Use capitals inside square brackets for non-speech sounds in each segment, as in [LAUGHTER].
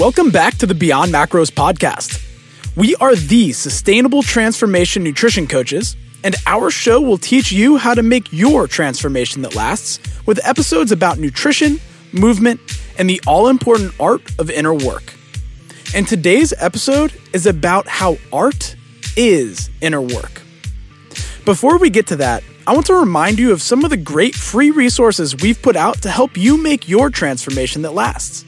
Welcome back to the Beyond Macros podcast. We are the sustainable transformation nutrition coaches, and our show will teach you how to make your transformation that lasts with episodes about nutrition, movement, and the all important art of inner work. And today's episode is about how art is inner work. Before we get to that, I want to remind you of some of the great free resources we've put out to help you make your transformation that lasts.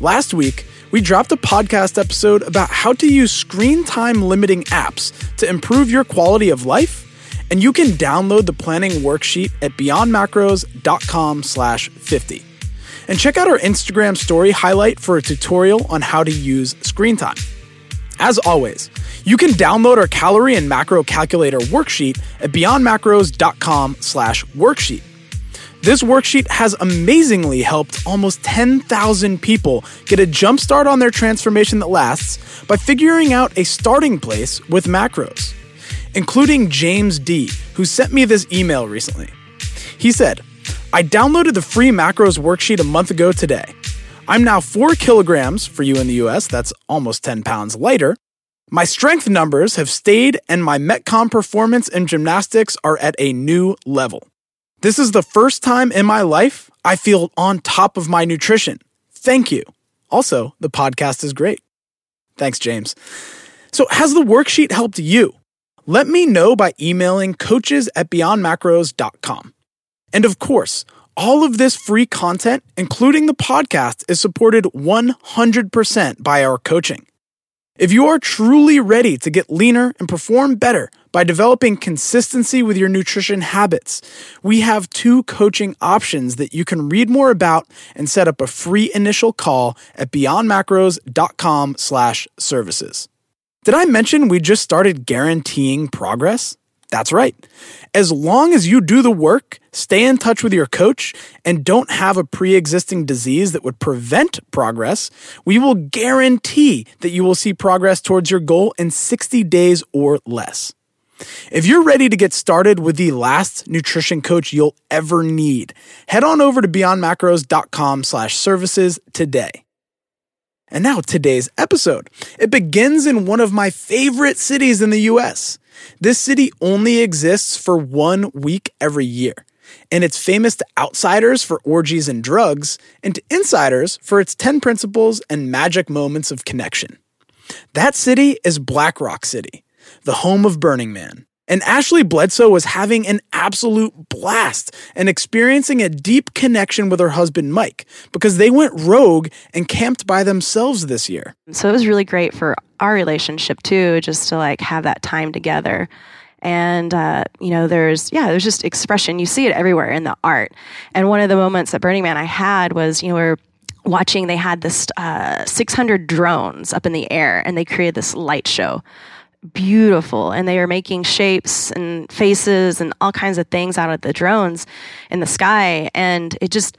Last week, we dropped a podcast episode about how to use screen time limiting apps to improve your quality of life, and you can download the planning worksheet at beyondmacros.com slash 50. And check out our Instagram story highlight for a tutorial on how to use screen time. As always, you can download our calorie and macro calculator worksheet at beyondmacros.com slash worksheet. This worksheet has amazingly helped almost 10,000 people get a jumpstart on their transformation that lasts by figuring out a starting place with macros, including James D., who sent me this email recently. He said, I downloaded the free macros worksheet a month ago today. I'm now 4 kilograms, for you in the US, that's almost 10 pounds lighter. My strength numbers have stayed, and my Metcon performance in gymnastics are at a new level. This is the first time in my life I feel on top of my nutrition. Thank you. Also, the podcast is great. Thanks, James. So, has the worksheet helped you? Let me know by emailing coaches at beyondmacros.com. And of course, all of this free content, including the podcast, is supported 100% by our coaching. If you are truly ready to get leaner and perform better by developing consistency with your nutrition habits, we have two coaching options that you can read more about and set up a free initial call at beyondmacros.com slash services. Did I mention we just started guaranteeing progress? That's right. As long as you do the work, stay in touch with your coach, and don't have a pre existing disease that would prevent progress, we will guarantee that you will see progress towards your goal in 60 days or less. If you're ready to get started with the last nutrition coach you'll ever need, head on over to beyondmacros.com slash services today. And now today's episode. It begins in one of my favorite cities in the US. This city only exists for one week every year, and it's famous to outsiders for orgies and drugs, and to insiders for its 10 principles and magic moments of connection. That city is Black Rock City, the home of Burning Man. And Ashley Bledsoe was having an absolute blast and experiencing a deep connection with her husband Mike because they went rogue and camped by themselves this year. So it was really great for our relationship too, just to like have that time together. And uh, you know, there's yeah, there's just expression. You see it everywhere in the art. And one of the moments at Burning Man I had was you know we're watching. They had this uh, 600 drones up in the air, and they created this light show beautiful and they are making shapes and faces and all kinds of things out of the drones in the sky. And it just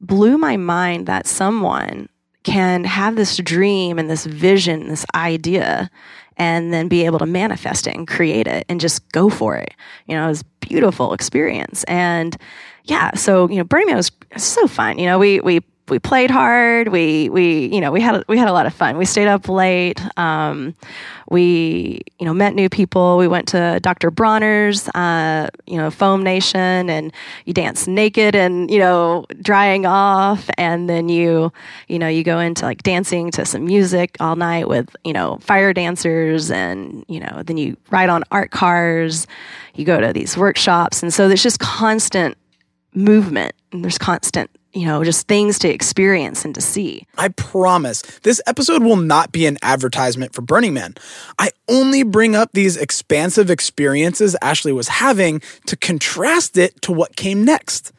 blew my mind that someone can have this dream and this vision this idea and then be able to manifest it and create it and just go for it. You know it was beautiful experience. And yeah so you know burning man was so fun. You know we we we played hard. We we you know we had we had a lot of fun. We stayed up late. Um, we you know met new people. We went to Dr. Bronner's, uh, you know Foam Nation, and you dance naked and you know drying off, and then you you know you go into like dancing to some music all night with you know fire dancers, and you know then you ride on art cars. You go to these workshops, and so there's just constant movement. And there's constant you know, just things to experience and to see. I promise this episode will not be an advertisement for Burning Man. I only bring up these expansive experiences Ashley was having to contrast it to what came next.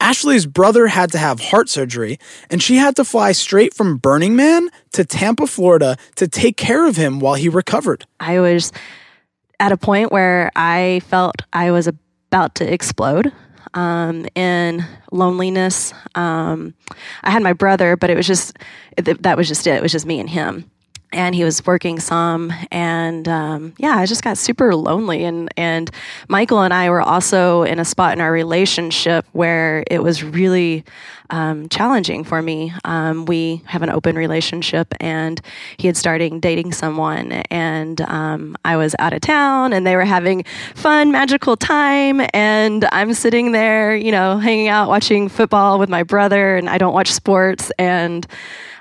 Ashley's brother had to have heart surgery, and she had to fly straight from Burning Man to Tampa, Florida to take care of him while he recovered. I was at a point where I felt I was about to explode um, in loneliness. Um, I had my brother, but it was just that was just it. It was just me and him. And he was working some and um, yeah i just got super lonely. And and michael and i were also in a spot in our relationship where it was really um, challenging for me. Um, we have an open relationship and he had started dating someone and um, i was out of town and they were having fun magical time. And i'm sitting there you know hanging out watching football with my brother and i don't watch sports. And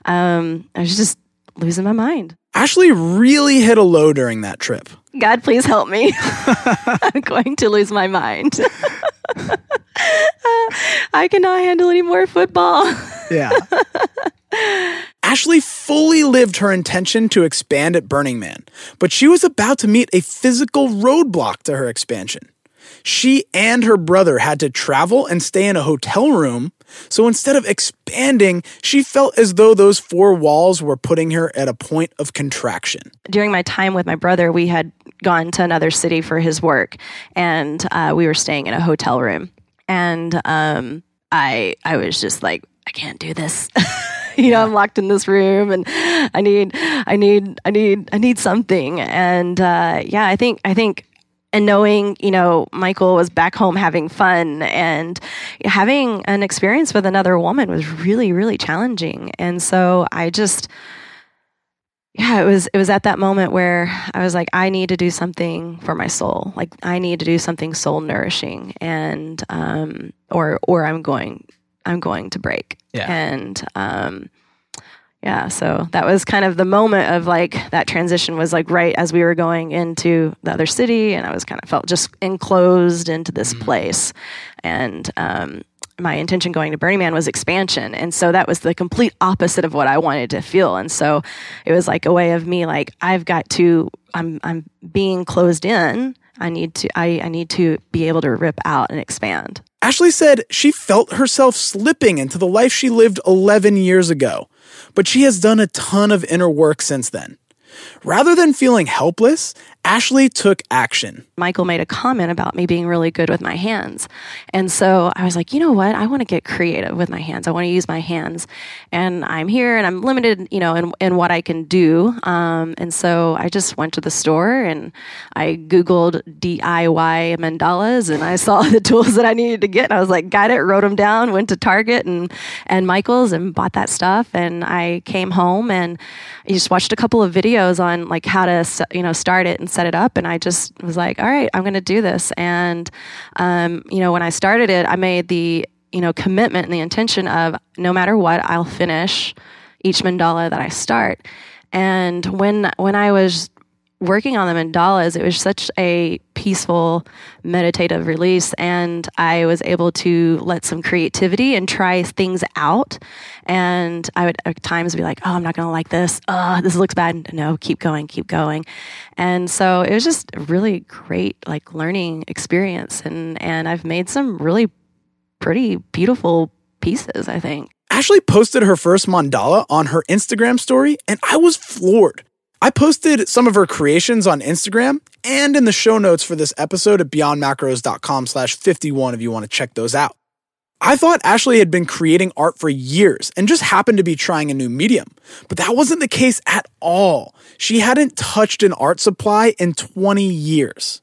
um, i was just losing my mind. Ashley really hit a low during that trip. God, please help me. [LAUGHS] I'm going to lose my mind. [LAUGHS] I cannot handle any more football. [LAUGHS] yeah. Ashley fully lived her intention to expand at Burning Man, but she was about to meet a physical roadblock to her expansion. She and her brother had to travel and stay in a hotel room so instead of expanding, she felt as though those four walls were putting her at a point of contraction. During my time with my brother, we had gone to another city for his work, and uh, we were staying in a hotel room. And um, I, I was just like, I can't do this. [LAUGHS] you know, I'm locked in this room, and I need, I need, I need, I need something. And uh, yeah, I think, I think and knowing, you know, Michael was back home having fun and having an experience with another woman was really, really challenging. And so I just, yeah, it was it was at that moment where I was like, I need to do something for my soul. Like I need to do something soul nourishing, and um, or or I'm going I'm going to break. Yeah. And um, yeah so that was kind of the moment of like that transition was like right as we were going into the other city and i was kind of felt just enclosed into this mm-hmm. place. And um, my intention going to burning man was expansion and so that was the complete opposite of what i wanted to feel. And so it was like a way of me like i've got to i'm i'm being closed in. I need to i, I need to be able to rip out and expand. Ashley said she felt herself slipping into the life she lived 11 years ago but she has done a ton of inner work since then. Rather than feeling helpless, Ashley took action. Michael made a comment about me being really good with my hands. And so I was like, you know what? I want to get creative with my hands. I want to use my hands. And I'm here and I'm limited, you know, in, in what I can do. Um, and so I just went to the store and I Googled DIY mandalas and I saw [LAUGHS] the tools that I needed to get. And I was like, got it, wrote them down, went to Target and, and Michael's and bought that stuff. And I came home and I just watched a couple of videos on like how to, you know, start it and set it up. And I just was like, all right, I'm going to do this. And, um, you know, when I started it, I made the, you know, commitment and the intention of no matter what, I'll finish each mandala that I start. And when when I was working on the mandalas, it was such a peaceful, meditative release. And I was able to let some creativity and try things out. And I would at times be like, oh, I'm not going to like this. Oh, this looks bad. No, keep going, keep going. And so it was just a really great, like, learning experience. And, and I've made some really pretty beautiful pieces, I think. Ashley posted her first mandala on her Instagram story, and I was floored. I posted some of her creations on Instagram and in the show notes for this episode at beyondmacros.com slash 51 if you want to check those out. I thought Ashley had been creating art for years and just happened to be trying a new medium, but that wasn't the case at all. She hadn't touched an art supply in 20 years.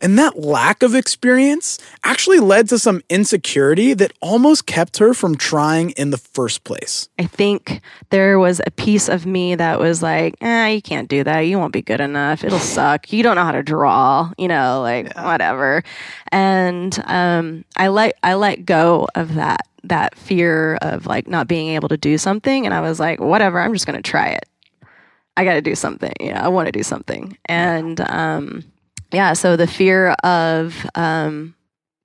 And that lack of experience actually led to some insecurity that almost kept her from trying in the first place. I think there was a piece of me that was like, eh, you can't do that. You won't be good enough. It'll [LAUGHS] suck. You don't know how to draw, you know, like yeah. whatever. And um, I let I let go of that that fear of like not being able to do something and I was like, whatever, I'm just gonna try it. I gotta do something. You know, I wanna do something. And um yeah, so the fear of um,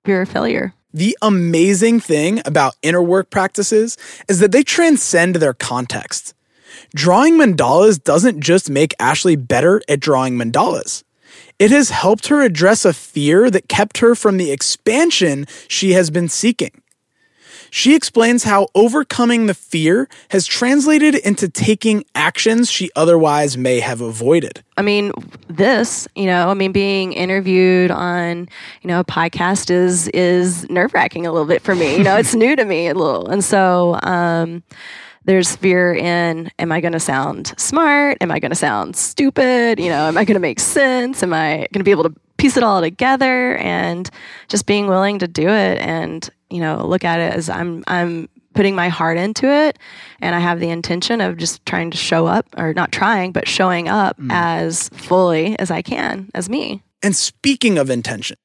fear of failure. The amazing thing about inner work practices is that they transcend their context. Drawing mandalas doesn't just make Ashley better at drawing mandalas. It has helped her address a fear that kept her from the expansion she has been seeking. She explains how overcoming the fear has translated into taking actions she otherwise may have avoided. I mean, this, you know, I mean, being interviewed on, you know, a podcast is is nerve wracking a little bit for me. You know, it's [LAUGHS] new to me a little, and so. Um, there's fear in am I going to sound smart? Am I going to sound stupid? You know, am I going to make sense? Am I going to be able to piece it all together? And just being willing to do it and, you know, look at it as I'm, I'm putting my heart into it and I have the intention of just trying to show up or not trying, but showing up mm. as fully as I can as me. And speaking of intention,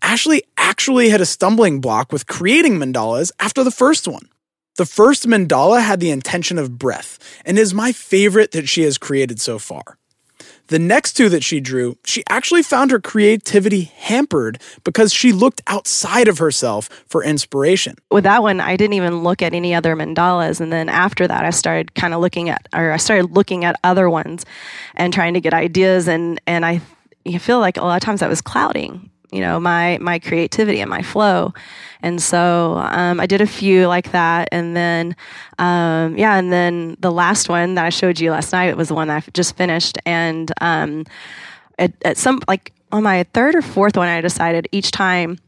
Ashley actually had a stumbling block with creating mandalas after the first one. The first mandala had the intention of breath and is my favorite that she has created so far. The next two that she drew, she actually found her creativity hampered because she looked outside of herself for inspiration. With that one, I didn't even look at any other mandalas. And then after that, I started kind of looking at, or I started looking at other ones and trying to get ideas. And, and I, feel like a lot of times that was clouding you know my my creativity and my flow. And so um, i did a few like that. And then um, yeah and then the last one that i showed you last night was the one that i just finished. And um, at, at some like on my third or fourth one i decided each time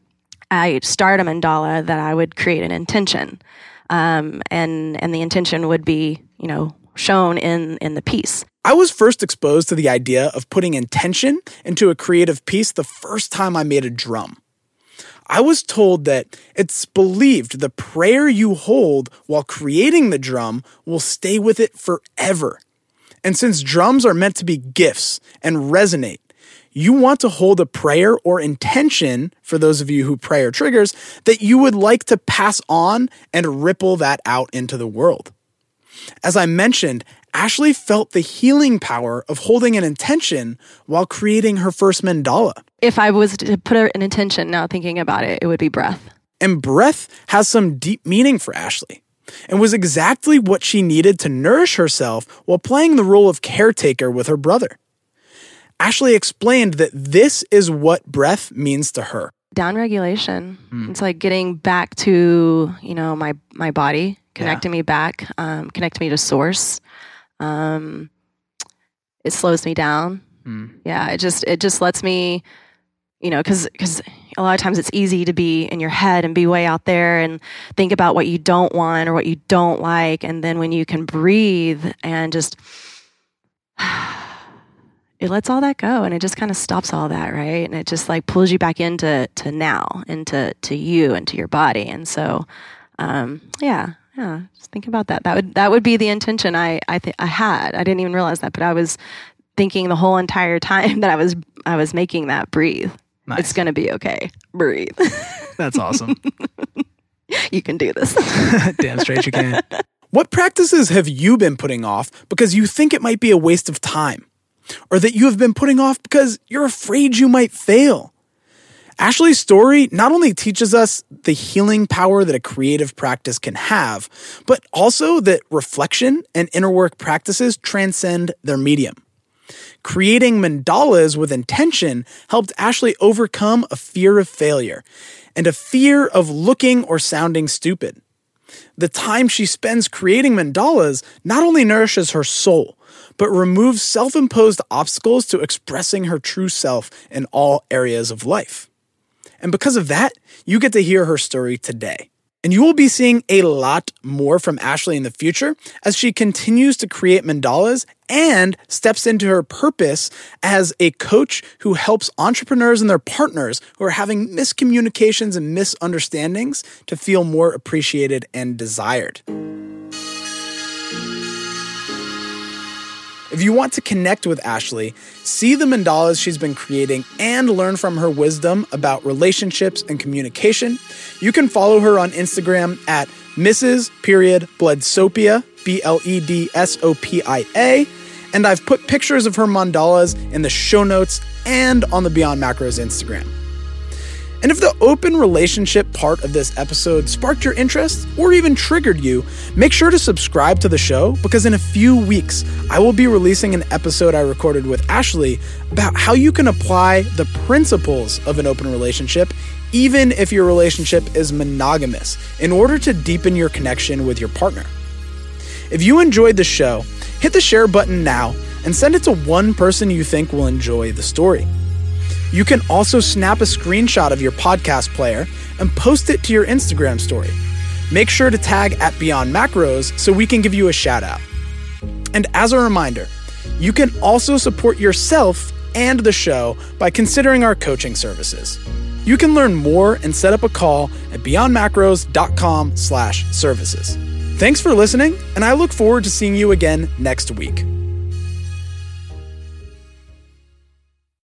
i start a mandala that i would create an intention. Um, and and the intention would be you know shown in in the piece I was first exposed to the idea of putting intention into a creative piece the first time I made a drum. I was told that it's believed the prayer you hold while creating the drum will stay with it forever. And since drums are meant to be gifts and resonate, you want to hold a prayer or intention, for those of you who pray or triggers, that you would like to pass on and ripple that out into the world. As I mentioned, Ashley felt the healing power of holding an intention while creating her first mandala. If I was to put an intention now thinking about it, it would be breath. And breath has some deep meaning for Ashley and was exactly what she needed to nourish herself while playing the role of caretaker with her brother. Ashley explained that this is what breath means to her. Down regulation. Hmm. It's like getting back to, you know, my my body, connecting yeah. me back, um, connecting me to source. Um, it slows me down. Mm. Yeah, it just it just lets me, you know, because because a lot of times it's easy to be in your head and be way out there and think about what you don't want or what you don't like, and then when you can breathe and just. [SIGHS] it lets all that go and it just kind of stops all that right and it just like pulls you back into to now into to you and to your body and so um yeah yeah, just think about that. That would that would be the intention I I th- I had. I didn't even realize that, but I was thinking the whole entire time [LAUGHS] that I was I was making that breathe. Nice. It's going to be okay. Breathe. [LAUGHS] That's awesome. you can do this. [LAUGHS] Damn straight you can. What practices have you been putting off because you think it might be a waste of time? Or that you have been putting off because you're afraid you might fail? Ashley's story not only teaches us the healing power that a creative practice can have, but also that reflection and inner work practices transcend their medium. Creating mandalas with intention helped Ashley overcome a fear of failure and a fear of looking or sounding stupid. The time she spends creating mandalas not only nourishes her soul, but removes self imposed obstacles to expressing her true self in all areas of life. And because of that, you get to hear her story today. And you will be seeing a lot more from Ashley in the future as she continues to create mandalas and steps into her purpose as a coach who helps entrepreneurs and their partners who are having miscommunications and misunderstandings to feel more appreciated and desired. If you want to connect with Ashley, see the mandalas she's been creating, and learn from her wisdom about relationships and communication, you can follow her on Instagram at Mrs. Period Bledsopia, B L E D S O P I A. And I've put pictures of her mandalas in the show notes and on the Beyond Macros Instagram. And if the open relationship part of this episode sparked your interest or even triggered you, make sure to subscribe to the show because in a few weeks, I will be releasing an episode I recorded with Ashley about how you can apply the principles of an open relationship, even if your relationship is monogamous, in order to deepen your connection with your partner. If you enjoyed the show, hit the share button now and send it to one person you think will enjoy the story. You can also snap a screenshot of your podcast player and post it to your Instagram story. make sure to tag at Beyond Macros so we can give you a shout out. And as a reminder, you can also support yourself and the show by considering our coaching services. You can learn more and set up a call at beyondmacros.com/services. Thanks for listening, and I look forward to seeing you again next week.